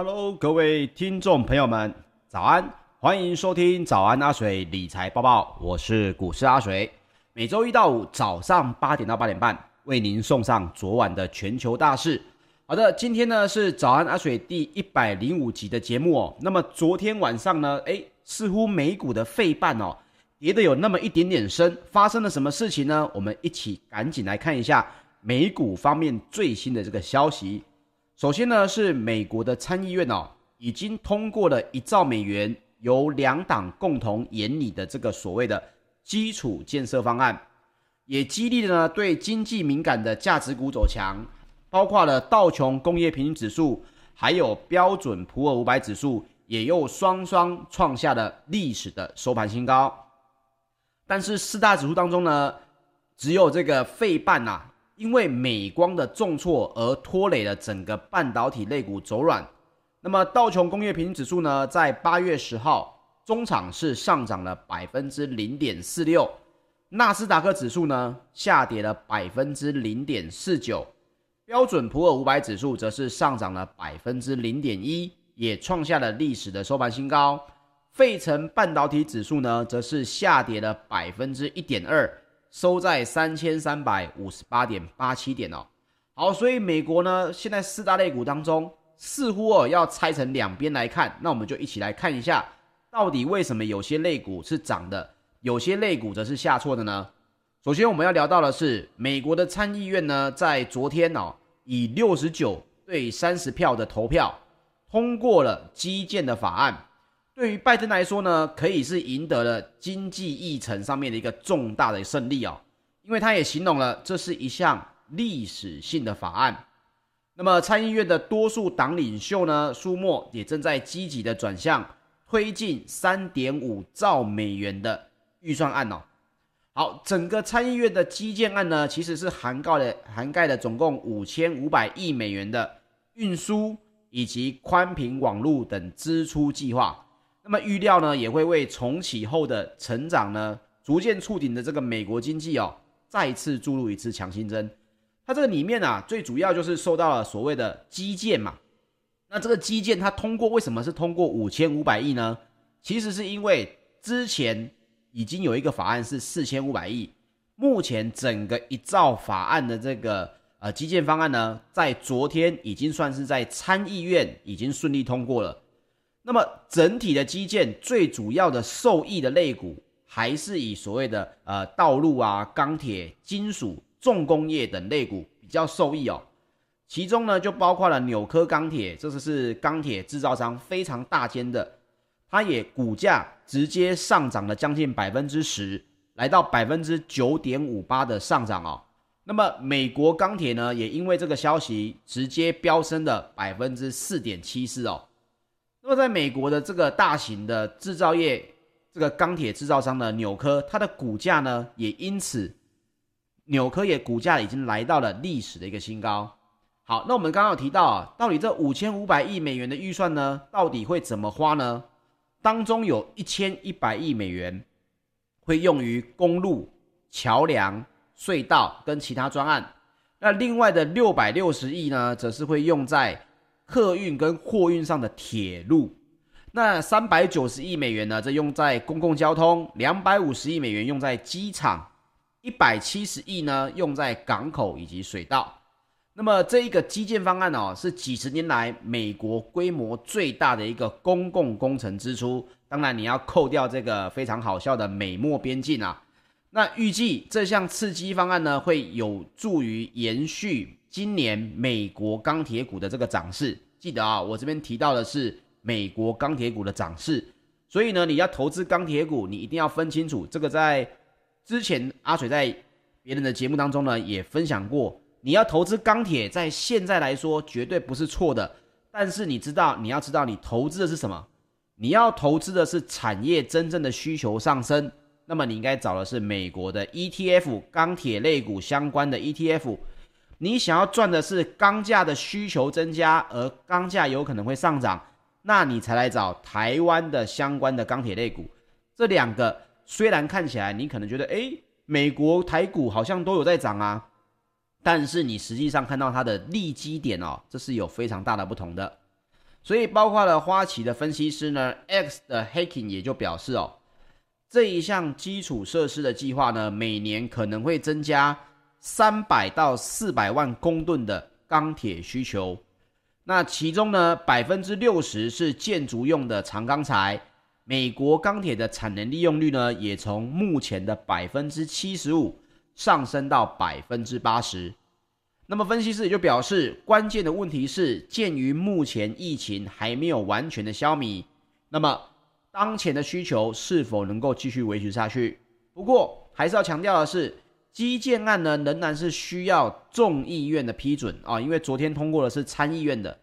Hello，各位听众朋友们，早安！欢迎收听早安阿水理财报报，我是股市阿水。每周一到五早上八点到八点半，为您送上昨晚的全球大事。好的，今天呢是早安阿水第一百零五集的节目哦。那么昨天晚上呢，诶，似乎美股的费半哦。跌得有那么一点点深，发生了什么事情呢？我们一起赶紧来看一下美股方面最新的这个消息。首先呢，是美国的参议院哦，已经通过了一兆美元由两党共同研拟的这个所谓的基础建设方案，也激励了呢对经济敏感的价值股走强，包括了道琼工业平均指数，还有标准普尔五百指数，也又双双创下了历史的收盘新高。但是四大指数当中呢，只有这个费半呐，因为美光的重挫而拖累了整个半导体类股走软。那么道琼工业平均指数呢，在八月十号中场是上涨了百分之零点四六，纳斯达克指数呢下跌了百分之零点四九，标准普尔五百指数则是上涨了百分之零点一，也创下了历史的收盘新高。费城半导体指数呢，则是下跌了百分之一点二，收在三千三百五十八点八七点哦。好，所以美国呢，现在四大类股当中，似乎哦要拆成两边来看，那我们就一起来看一下，到底为什么有些类股是涨的，有些类股则是下挫的呢？首先我们要聊到的是，美国的参议院呢，在昨天哦，以六十九对三十票的投票，通过了基建的法案。对于拜登来说呢，可以是赢得了经济议程上面的一个重大的胜利哦，因为他也形容了这是一项历史性的法案。那么参议院的多数党领袖呢，舒默也正在积极的转向推进三点五兆美元的预算案哦。好，整个参议院的基建案呢，其实是涵盖了涵盖了总共五千五百亿美元的运输以及宽频网络等支出计划。那么预料呢，也会为重启后的成长呢，逐渐触顶的这个美国经济哦，再次注入一次强心针。它这个里面啊，最主要就是受到了所谓的基建嘛。那这个基建它通过，为什么是通过五千五百亿呢？其实是因为之前已经有一个法案是四千五百亿，目前整个一兆法案的这个呃基建方案呢，在昨天已经算是在参议院已经顺利通过了。那么整体的基建最主要的受益的类股，还是以所谓的呃道路啊、钢铁、金属、重工业等类股比较受益哦。其中呢，就包括了纽柯钢铁，这是是钢铁制造商非常大间的，它也股价直接上涨了将近百分之十，来到百分之九点五八的上涨哦。那么美国钢铁呢，也因为这个消息直接飙升了百分之四点七四哦。那，在美国的这个大型的制造业，这个钢铁制造商的纽柯，它的股价呢，也因此，纽柯也股价已经来到了历史的一个新高。好，那我们刚刚有提到啊，到底这五千五百亿美元的预算呢，到底会怎么花呢？当中有一千一百亿美元会用于公路、桥梁、隧道跟其他专案，那另外的六百六十亿呢，则是会用在。客运跟货运上的铁路，那三百九十亿美元呢，这用在公共交通；两百五十亿美元用在机场；一百七十亿呢用在港口以及水道。那么这一个基建方案哦，是几十年来美国规模最大的一个公共工程支出。当然你要扣掉这个非常好笑的美墨边境啊。那预计这项刺激方案呢，会有助于延续。今年美国钢铁股的这个涨势，记得啊，我这边提到的是美国钢铁股的涨势，所以呢，你要投资钢铁股，你一定要分清楚。这个在之前阿水在别人的节目当中呢也分享过，你要投资钢铁，在现在来说绝对不是错的，但是你知道你要知道你投资的是什么？你要投资的是产业真正的需求上升，那么你应该找的是美国的 ETF 钢铁类股相关的 ETF。你想要赚的是钢价的需求增加，而钢价有可能会上涨，那你才来找台湾的相关的钢铁类股。这两个虽然看起来你可能觉得，诶，美国台股好像都有在涨啊，但是你实际上看到它的利基点哦，这是有非常大的不同的。所以包括了花旗的分析师呢，X 的 Hacking 也就表示哦，这一项基础设施的计划呢，每年可能会增加三百到四百万公吨的钢铁需求。那其中呢，百分之六十是建筑用的长钢材。美国钢铁的产能利用率呢，也从目前的百分之七十五上升到百分之八十。那么分析师也就表示，关键的问题是，鉴于目前疫情还没有完全的消弭，那么当前的需求是否能够继续维持下去？不过还是要强调的是，基建案呢仍然是需要众议院的批准啊，因为昨天通过的是参议院的。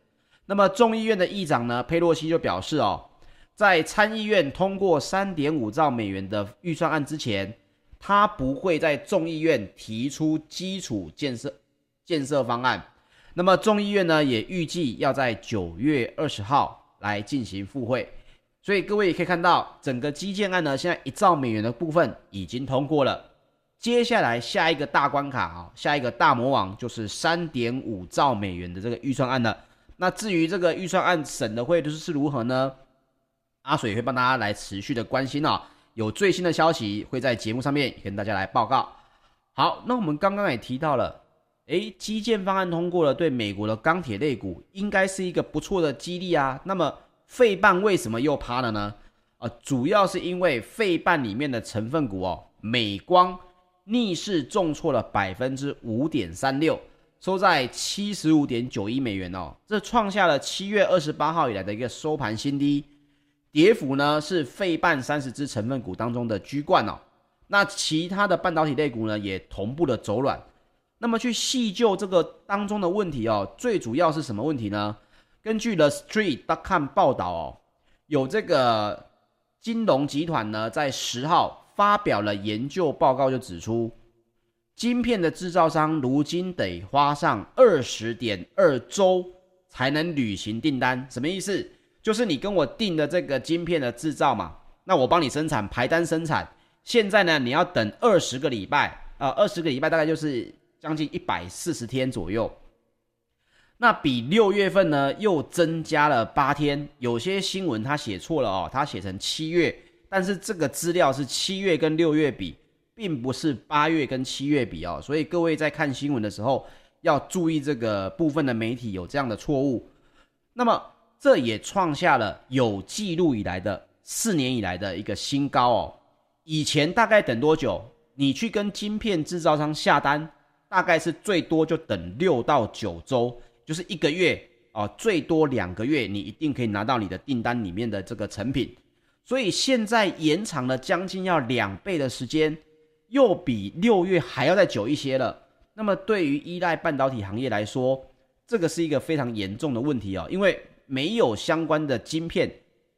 那么众议院的议长呢，佩洛西就表示哦。在参议院通过三点五兆美元的预算案之前，他不会在众议院提出基础建设建设方案。那么众议院呢，也预计要在九月二十号来进行复会。所以各位也可以看到，整个基建案呢，现在一兆美元的部分已经通过了。接下来下一个大关卡啊，下一个大魔王就是三点五兆美元的这个预算案了。那至于这个预算案审的会就是是如何呢？阿水也会帮大家来持续的关心哦，有最新的消息会在节目上面跟大家来报告。好，那我们刚刚也提到了，诶，基建方案通过了，对美国的钢铁类股应该是一个不错的激励啊。那么费半为什么又趴了呢？啊，主要是因为费半里面的成分股哦，美光逆势重挫了百分之五点三六，收在七十五点九一美元哦，这创下了七月二十八号以来的一个收盘新低。跌幅呢是费半三十只成分股当中的居冠哦，那其他的半导体类股呢也同步的走软。那么去细究这个当中的问题哦，最主要是什么问题呢？根据 The Street.com 报道哦，有这个金融集团呢在十号发表了研究报告，就指出，晶片的制造商如今得花上二十点二周才能履行订单，什么意思？就是你跟我订的这个晶片的制造嘛，那我帮你生产排单生产。现在呢，你要等二十个礼拜啊，二十个礼拜大概就是将近一百四十天左右。那比六月份呢又增加了八天。有些新闻他写错了哦，他写成七月，但是这个资料是七月跟六月比，并不是八月跟七月比哦。所以各位在看新闻的时候要注意这个部分的媒体有这样的错误。那么。这也创下了有记录以来的四年以来的一个新高哦。以前大概等多久？你去跟晶片制造商下单，大概是最多就等六到九周，就是一个月哦，最多两个月，你一定可以拿到你的订单里面的这个成品。所以现在延长了将近要两倍的时间，又比六月还要再久一些了。那么对于依赖半导体行业来说，这个是一个非常严重的问题哦，因为。没有相关的晶片，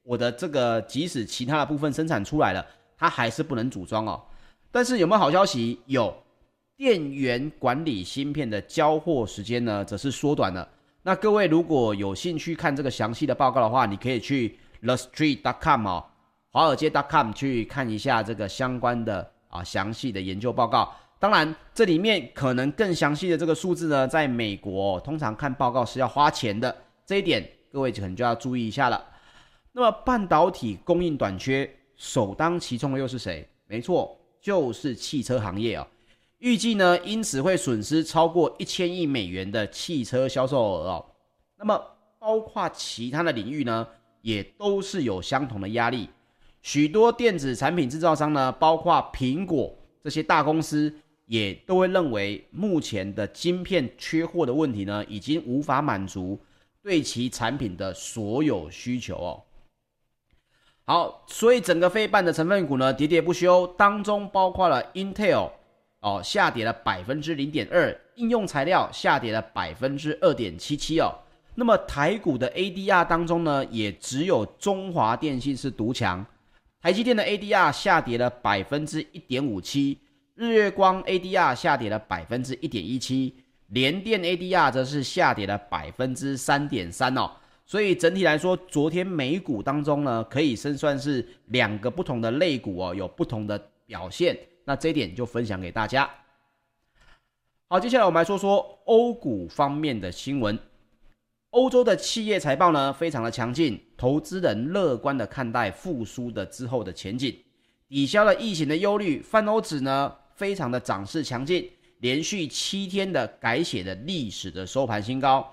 我的这个即使其他的部分生产出来了，它还是不能组装哦。但是有没有好消息？有，电源管理芯片的交货时间呢，则是缩短了。那各位如果有兴趣看这个详细的报告的话，你可以去 TheStreet.com 哦，华尔街 .com 去看一下这个相关的啊详细的研究报告。当然，这里面可能更详细的这个数字呢，在美国通常看报告是要花钱的，这一点。各位可能就要注意一下了。那么半导体供应短缺，首当其冲的又是谁？没错，就是汽车行业啊、哦。预计呢，因此会损失超过一千亿美元的汽车销售额哦。那么包括其他的领域呢，也都是有相同的压力。许多电子产品制造商呢，包括苹果这些大公司，也都会认为目前的晶片缺货的问题呢，已经无法满足。对其产品的所有需求哦，好，所以整个非半的成分股呢，喋喋不休，当中包括了 Intel 哦，下跌了百分之零点二，应用材料下跌了百分之二点七七哦。那么台股的 ADR 当中呢，也只有中华电信是独强，台积电的 ADR 下跌了百分之一点五七，日月光 ADR 下跌了百分之一点一七。联电 ADR 则是下跌了百分之三点三哦，所以整体来说，昨天美股当中呢，可以胜算是两个不同的类股哦，有不同的表现。那这一点就分享给大家。好，接下来我们来说说欧股方面的新闻。欧洲的企业财报呢非常的强劲，投资人乐观的看待复苏的之后的前景，抵消了疫情的忧虑。泛欧指呢非常的涨势强劲，连续七天的改写的历史的收盘新高。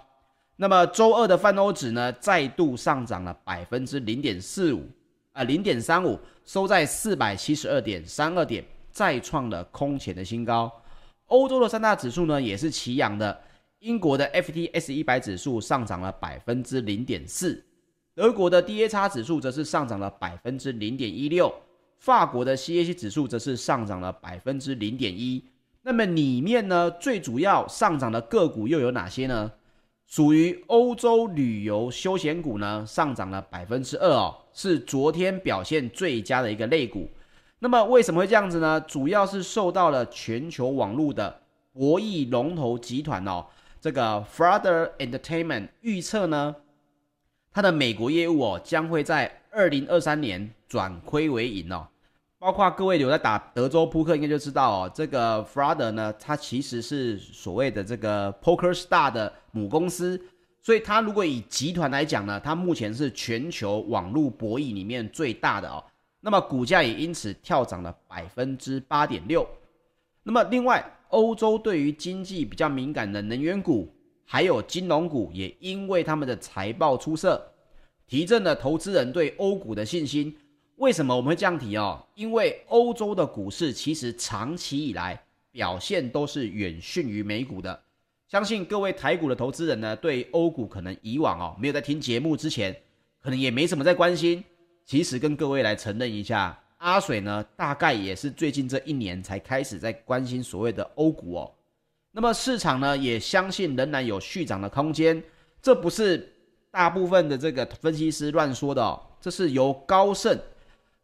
那么周二的泛欧指呢再度上涨了百分之零点四五，啊零点三五，收在四百七十二点三二点，再创了空前的新高。欧洲的三大指数呢也是齐扬的。英国的 FTS 一百指数上涨了百分之零点四，德国的 DAX 指数则是上涨了百分之零点一六，法国的 CAC 指数则是上涨了百分之零点一。那么里面呢，最主要上涨的个股又有哪些呢？属于欧洲旅游休闲股呢，上涨了百分之二哦，是昨天表现最佳的一个类股。那么为什么会这样子呢？主要是受到了全球网络的博弈龙头集团哦。这个 Flutter Entertainment 预测呢，它的美国业务哦将会在二零二三年转亏为盈哦。包括各位有在打德州扑克，应该就知道哦，这个 Flutter 呢，它其实是所谓的这个 Poker Star 的母公司，所以它如果以集团来讲呢，它目前是全球网络博弈里面最大的哦。那么股价也因此跳涨了百分之八点六。那么另外，欧洲对于经济比较敏感的能源股，还有金融股，也因为他们的财报出色，提振了投资人对欧股的信心。为什么我们会这样提哦？因为欧洲的股市其实长期以来表现都是远逊于美股的。相信各位台股的投资人呢，对欧股可能以往哦没有在听节目之前，可能也没什么在关心。其实跟各位来承认一下。阿水呢，大概也是最近这一年才开始在关心所谓的欧股哦。那么市场呢，也相信仍然有续涨的空间。这不是大部分的这个分析师乱说的哦，这是由高盛，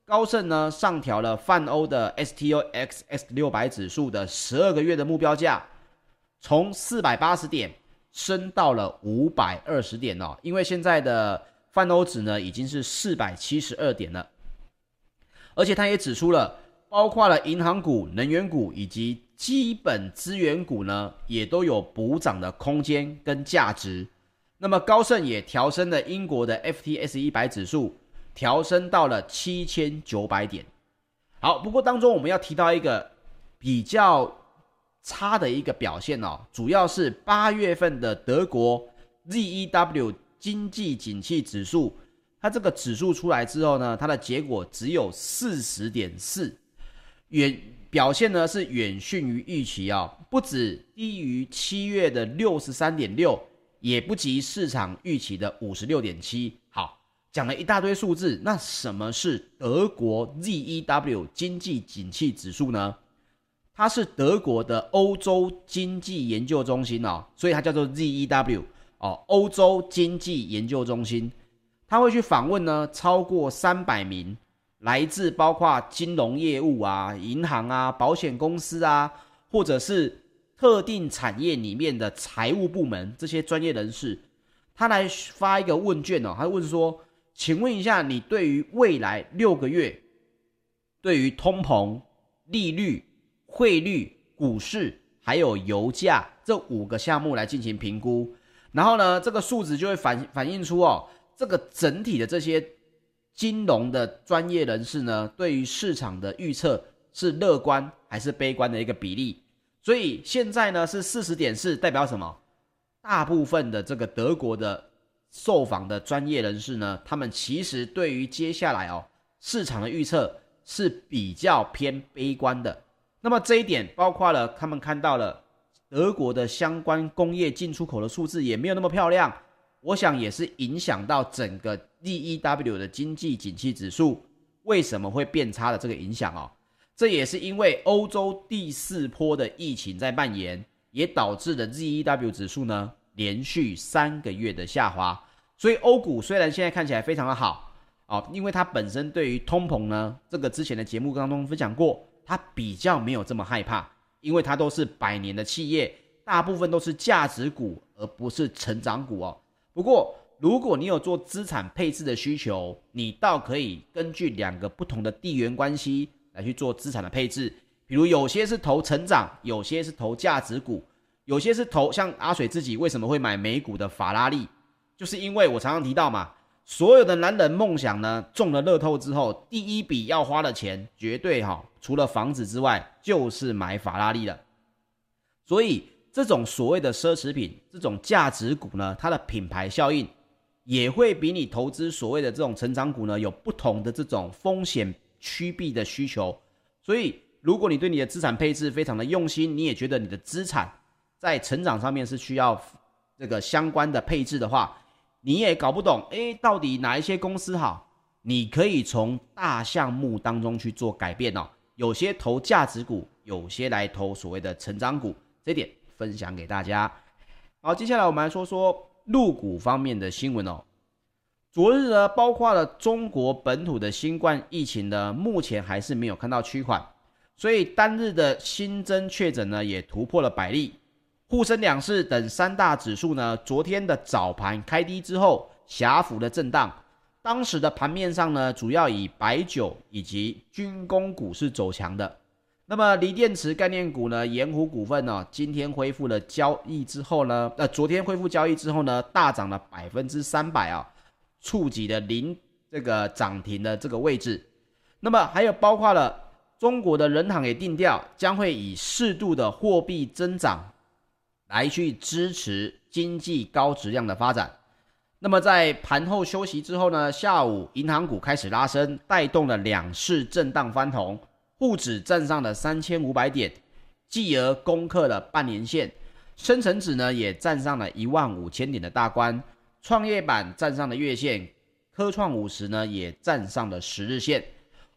高盛呢上调了泛欧的 STOXX 六百指数的十二个月的目标价，从四百八十点升到了五百二十点哦。因为现在的泛欧指呢已经是四百七十二点了。而且他也指出了，包括了银行股、能源股以及基本资源股呢，也都有补涨的空间跟价值。那么高盛也调升了英国的 FTSE 一百指数，调升到了七千九百点。好，不过当中我们要提到一个比较差的一个表现哦，主要是八月份的德国 ZEW 经济景气指数。它这个指数出来之后呢，它的结果只有四十点四，远表现呢是远逊于预期啊、不止低于七月的六十三点六，也不及市场预期的五十六点七。好，讲了一大堆数字，那什么是德国 ZEW 经济景气指数呢？它是德国的欧洲经济研究中心哦，所以它叫做 ZEW 哦，欧洲经济研究中心。他会去访问呢，超过三百名来自包括金融业务啊、银行啊、保险公司啊，或者是特定产业里面的财务部门这些专业人士，他来发一个问卷哦，他问说：“请问一下，你对于未来六个月，对于通膨、利率、汇率、股市还有油价这五个项目来进行评估，然后呢，这个数值就会反反映出哦。”这个整体的这些金融的专业人士呢，对于市场的预测是乐观还是悲观的一个比例。所以现在呢是四十点四，代表什么？大部分的这个德国的受访的专业人士呢，他们其实对于接下来哦市场的预测是比较偏悲观的。那么这一点包括了他们看到了德国的相关工业进出口的数字也没有那么漂亮。我想也是影响到整个 ZEW 的经济景气指数为什么会变差的这个影响哦，这也是因为欧洲第四波的疫情在蔓延，也导致了 ZEW 指数呢连续三个月的下滑。所以欧股虽然现在看起来非常的好哦，因为它本身对于通膨呢，这个之前的节目当中分享过，它比较没有这么害怕，因为它都是百年的企业，大部分都是价值股而不是成长股哦。不过，如果你有做资产配置的需求，你倒可以根据两个不同的地缘关系来去做资产的配置。比如，有些是投成长，有些是投价值股，有些是投像阿水自己为什么会买美股的法拉利，就是因为我常常提到嘛，所有的男人梦想呢，中了乐透之后，第一笔要花的钱绝对哈，除了房子之外，就是买法拉利了。所以这种所谓的奢侈品，这种价值股呢，它的品牌效应也会比你投资所谓的这种成长股呢，有不同的这种风险趋避的需求。所以，如果你对你的资产配置非常的用心，你也觉得你的资产在成长上面是需要这个相关的配置的话，你也搞不懂，诶，到底哪一些公司好？你可以从大项目当中去做改变哦。有些投价值股，有些来投所谓的成长股，这点分享给大家。好，接下来我们来说说陆股方面的新闻哦。昨日呢，包括了中国本土的新冠疫情呢，目前还是没有看到趋缓，所以单日的新增确诊呢也突破了百例。沪深两市等三大指数呢，昨天的早盘开低之后，狭幅的震荡。当时的盘面上呢，主要以白酒以及军工股是走强的。那么锂电池概念股呢，盐湖股份呢，今天恢复了交易之后呢，呃，昨天恢复交易之后呢，大涨了百分之三百啊。触及的零这个涨停的这个位置，那么还有包括了中国的人行也定调，将会以适度的货币增长来去支持经济高质量的发展。那么在盘后休息之后呢，下午银行股开始拉升，带动了两市震荡翻红，沪指站上了三千五百点，继而攻克了半年线，深成指呢也站上了一万五千点的大关。创业板站上了月线，科创五十呢也站上了十日线，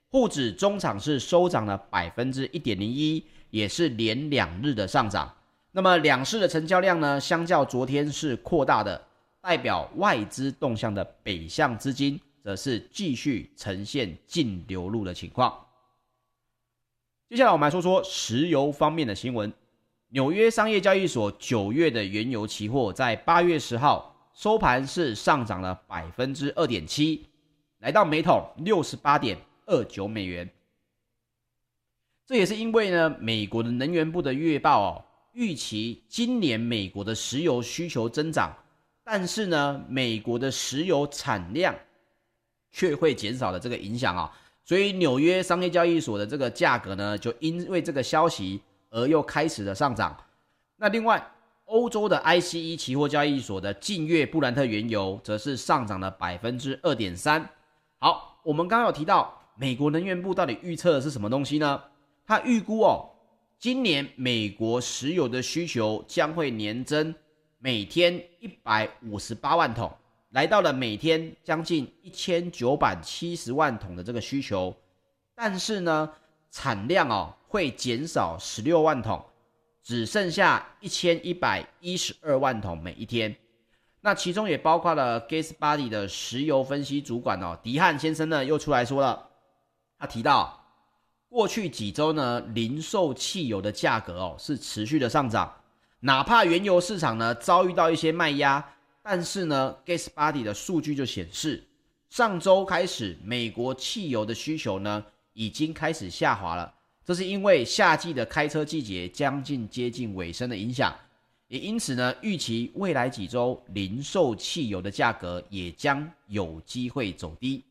沪指中场是收涨了百分之一点零一，也是连两日的上涨。那么两市的成交量呢，相较昨天是扩大的，代表外资动向的北向资金，则是继续呈现净流入的情况。接下来我们来说说石油方面的新闻，纽约商业交易所九月的原油期货在八月十号。收盘是上涨了百分之二点七，来到每桶六十八点二九美元。这也是因为呢，美国的能源部的月报哦，预期今年美国的石油需求增长，但是呢，美国的石油产量却会减少的这个影响啊，所以纽约商业交易所的这个价格呢，就因为这个消息而又开始了上涨。那另外，欧洲的 ICE 期货交易所的近月布兰特原油则是上涨了百分之二点三。好，我们刚刚有提到美国能源部到底预测的是什么东西呢？他预估哦，今年美国石油的需求将会年增每天一百五十八万桶，来到了每天将近一千九百七十万桶的这个需求，但是呢，产量哦会减少十六万桶。只剩下一千一百一十二万桶每一天，那其中也包括了 GasBuddy 的石油分析主管哦，迪汉先生呢又出来说了，他提到过去几周呢，零售汽油的价格哦是持续的上涨，哪怕原油市场呢遭遇到一些卖压，但是呢 GasBuddy 的数据就显示，上周开始美国汽油的需求呢已经开始下滑了。这是因为夏季的开车季节将近接近尾声的影响，也因此呢，预期未来几周零售汽油的价格也将有机会走低。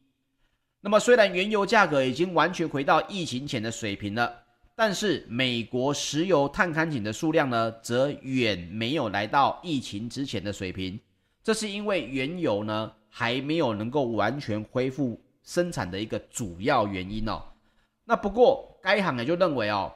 那么，虽然原油价格已经完全回到疫情前的水平了，但是美国石油探勘井的数量呢，则远没有来到疫情之前的水平。这是因为原油呢还没有能够完全恢复生产的一个主要原因哦。那不过，该行也就认为哦，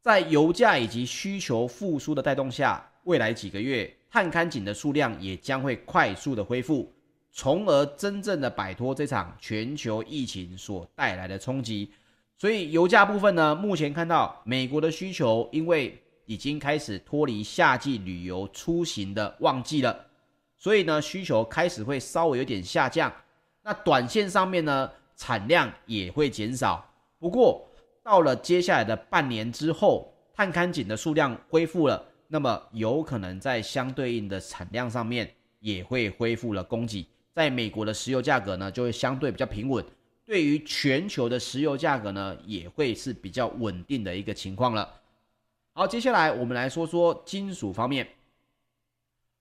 在油价以及需求复苏的带动下，未来几个月探勘井的数量也将会快速的恢复，从而真正的摆脱这场全球疫情所带来的冲击。所以油价部分呢，目前看到美国的需求，因为已经开始脱离夏季旅游出行的旺季了，所以呢，需求开始会稍微有点下降。那短线上面呢，产量也会减少。不过，到了接下来的半年之后，探勘井的数量恢复了，那么有可能在相对应的产量上面也会恢复了供给，在美国的石油价格呢就会相对比较平稳，对于全球的石油价格呢也会是比较稳定的一个情况了。好，接下来我们来说说金属方面，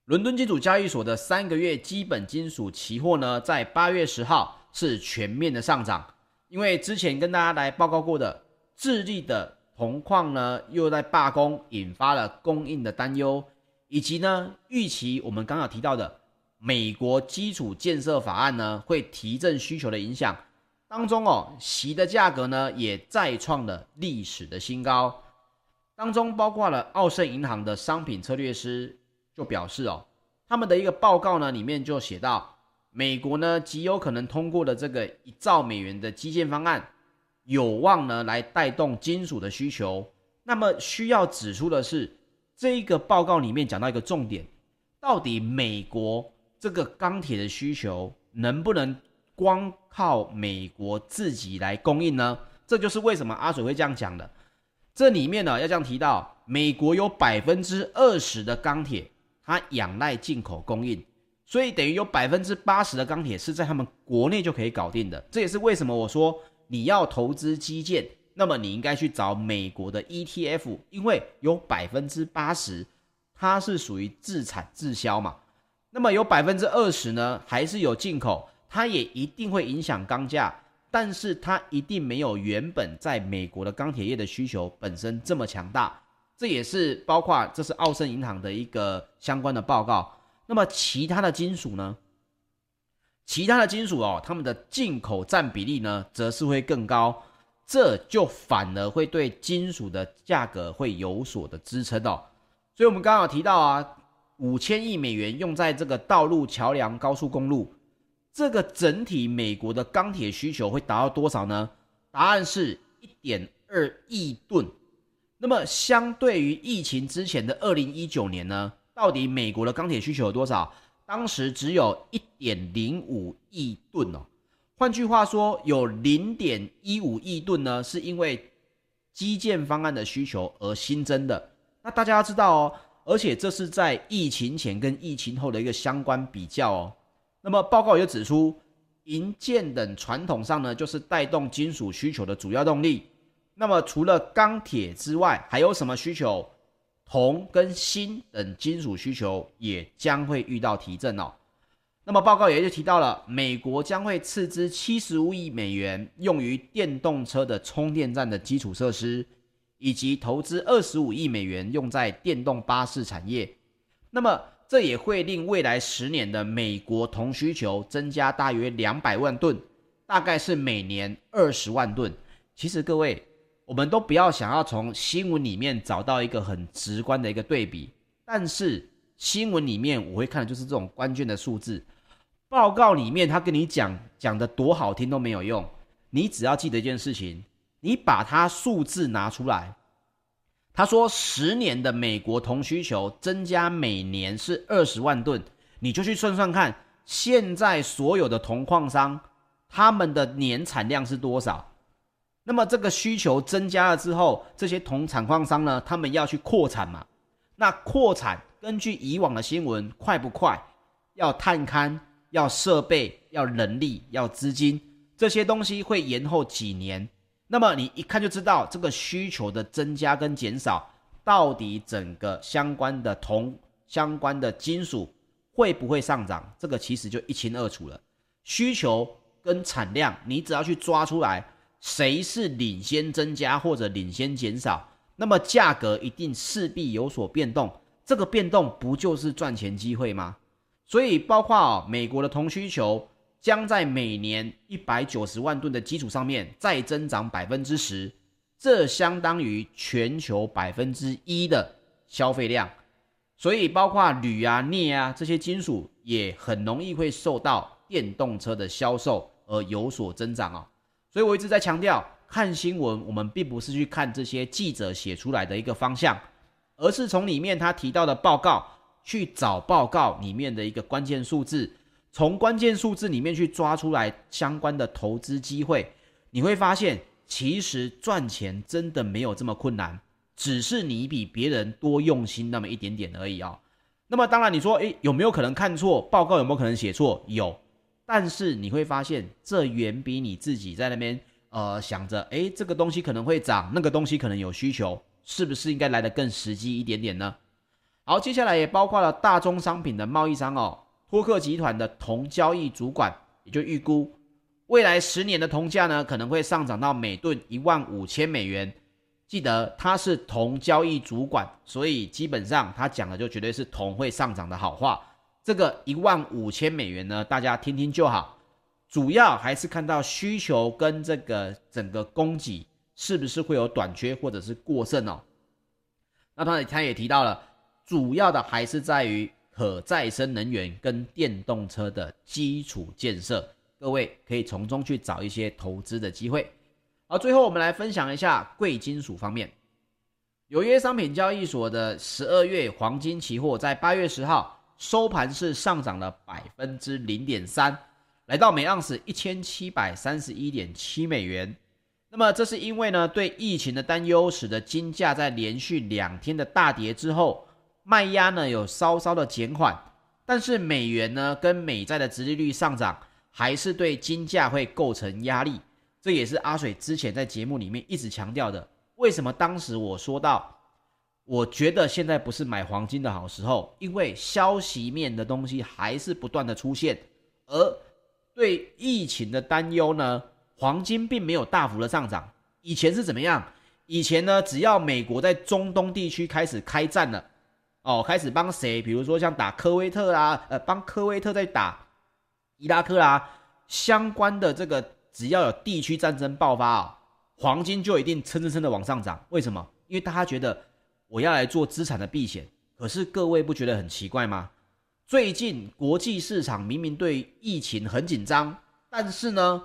伦敦金属交易所的三个月基本金属期货呢，在八月十号是全面的上涨，因为之前跟大家来报告过的，智利的铜矿呢又在罢工，引发了供应的担忧，以及呢预期我们刚刚提到的美国基础建设法案呢会提振需求的影响当中哦，锡的价格呢也再创了历史的新高，当中包括了奥盛银行的商品策略师。就表示哦，他们的一个报告呢，里面就写到，美国呢极有可能通过的这个一兆美元的基建方案，有望呢来带动金属的需求。那么需要指出的是，这一个报告里面讲到一个重点，到底美国这个钢铁的需求能不能光靠美国自己来供应呢？这就是为什么阿水会这样讲的。这里面呢要这样提到，美国有百分之二十的钢铁。它仰赖进口供应，所以等于有百分之八十的钢铁是在他们国内就可以搞定的。这也是为什么我说你要投资基建，那么你应该去找美国的 ETF，因为有百分之八十它是属于自产自销嘛。那么有百分之二十呢，还是有进口，它也一定会影响钢价，但是它一定没有原本在美国的钢铁业的需求本身这么强大。这也是包括，这是奥盛银行的一个相关的报告。那么其他的金属呢？其他的金属哦，他们的进口占比例呢，则是会更高，这就反而会对金属的价格会有所的支撑哦。所以我们刚刚提到啊，五千亿美元用在这个道路、桥梁、高速公路，这个整体美国的钢铁需求会达到多少呢？答案是一点二亿吨。那么，相对于疫情之前的二零一九年呢，到底美国的钢铁需求有多少？当时只有一点零五亿吨哦。换句话说，有零点一五亿吨呢，是因为基建方案的需求而新增的。那大家要知道哦，而且这是在疫情前跟疫情后的一个相关比较哦。那么报告也指出，营建等传统上呢，就是带动金属需求的主要动力。那么除了钢铁之外，还有什么需求？铜跟锌等金属需求也将会遇到提振哦。那么报告也就提到了，美国将会斥资七十五亿美元用于电动车的充电站的基础设施，以及投资二十五亿美元用在电动巴士产业。那么这也会令未来十年的美国铜需求增加大约两百万吨，大概是每年二十万吨。其实各位。我们都不要想要从新闻里面找到一个很直观的一个对比，但是新闻里面我会看的就是这种关键的数字。报告里面他跟你讲讲的多好听都没有用，你只要记得一件事情，你把它数字拿出来。他说十年的美国铜需求增加每年是二十万吨，你就去算算看，现在所有的铜矿商他们的年产量是多少？那么这个需求增加了之后，这些铜产矿商呢，他们要去扩产嘛？那扩产根据以往的新闻，快不快？要探勘，要设备，要人力，要资金，这些东西会延后几年。那么你一看就知道这个需求的增加跟减少，到底整个相关的铜相关的金属会不会上涨？这个其实就一清二楚了。需求跟产量，你只要去抓出来。谁是领先增加或者领先减少，那么价格一定势必有所变动。这个变动不就是赚钱机会吗？所以，包括哦，美国的铜需求将在每年一百九十万吨的基础上面再增长百分之十，这相当于全球百分之一的消费量。所以，包括铝啊、镍啊这些金属也很容易会受到电动车的销售而有所增长哦。所以我一直在强调，看新闻，我们并不是去看这些记者写出来的一个方向，而是从里面他提到的报告去找报告里面的一个关键数字，从关键数字里面去抓出来相关的投资机会。你会发现，其实赚钱真的没有这么困难，只是你比别人多用心那么一点点而已啊、哦。那么当然，你说，诶，有没有可能看错报告？有没有可能写错？有。但是你会发现，这远比你自己在那边呃想着，诶，这个东西可能会涨，那个东西可能有需求，是不是应该来得更实际一点点呢？好，接下来也包括了大宗商品的贸易商哦，托克集团的铜交易主管也就预估，未来十年的铜价呢可能会上涨到每吨一万五千美元。记得他是铜交易主管，所以基本上他讲的就绝对是铜会上涨的好话。这个一万五千美元呢，大家听听就好。主要还是看到需求跟这个整个供给是不是会有短缺或者是过剩哦。那他他也提到了，主要的还是在于可再生能源跟电动车的基础建设，各位可以从中去找一些投资的机会。好，最后我们来分享一下贵金属方面，纽约商品交易所的十二月黄金期货在八月十号收盘是上涨了百分之零点三。来到每盎司一千七百三十一点七美元，那么这是因为呢，对疫情的担忧，使得金价在连续两天的大跌之后，卖压呢有稍稍的减缓，但是美元呢跟美债的殖利率上涨，还是对金价会构成压力。这也是阿水之前在节目里面一直强调的。为什么当时我说到，我觉得现在不是买黄金的好时候，因为消息面的东西还是不断的出现，而对疫情的担忧呢，黄金并没有大幅的上涨。以前是怎么样？以前呢，只要美国在中东地区开始开战了，哦，开始帮谁？比如说像打科威特啦，呃，帮科威特在打伊拉克啦，相关的这个只要有地区战争爆发啊，黄金就一定蹭蹭蹭的往上涨。为什么？因为大家觉得我要来做资产的避险。可是各位不觉得很奇怪吗？最近国际市场明明对疫情很紧张，但是呢，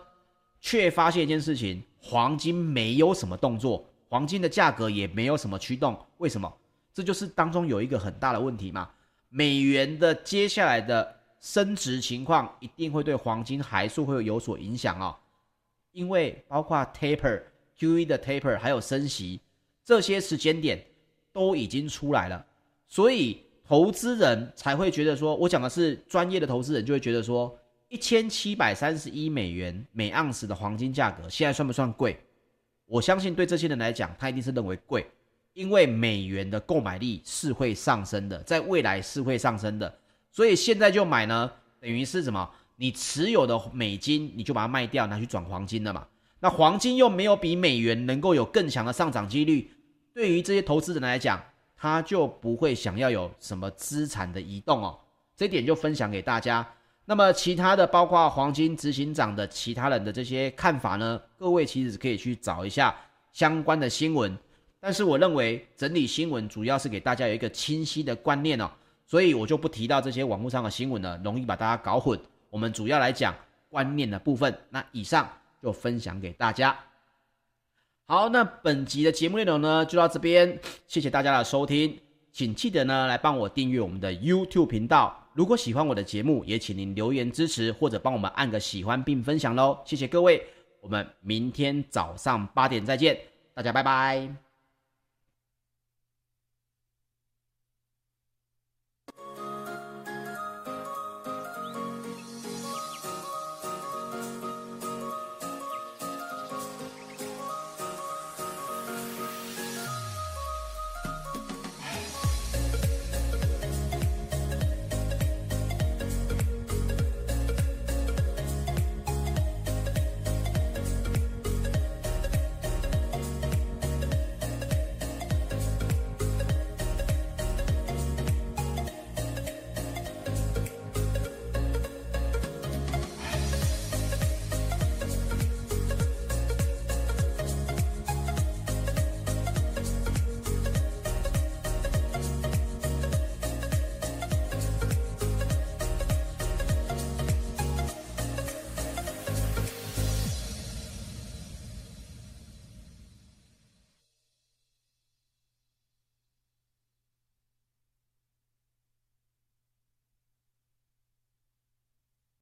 却发现一件事情：黄金没有什么动作，黄金的价格也没有什么驱动。为什么？这就是当中有一个很大的问题嘛。美元的接下来的升值情况一定会对黄金还是会有所影响哦，因为包括 taper、QE 的 taper 还有升息这些时间点都已经出来了，所以。投资人才会觉得说，我讲的是专业的投资人就会觉得说，一千七百三十一美元每盎司的黄金价格现在算不算贵？我相信对这些人来讲，他一定是认为贵，因为美元的购买力是会上升的，在未来是会上升的，所以现在就买呢，等于是什么？你持有的美金你就把它卖掉，拿去转黄金了嘛？那黄金又没有比美元能够有更强的上涨几率，对于这些投资人来讲。他就不会想要有什么资产的移动哦，这点就分享给大家。那么其他的，包括黄金执行长的其他人的这些看法呢？各位其实可以去找一下相关的新闻。但是我认为整理新闻主要是给大家有一个清晰的观念哦，所以我就不提到这些网络上的新闻了，容易把大家搞混。我们主要来讲观念的部分。那以上就分享给大家。好，那本集的节目内容呢，就到这边，谢谢大家的收听，请记得呢来帮我订阅我们的 YouTube 频道。如果喜欢我的节目，也请您留言支持或者帮我们按个喜欢并分享喽，谢谢各位，我们明天早上八点再见，大家拜拜。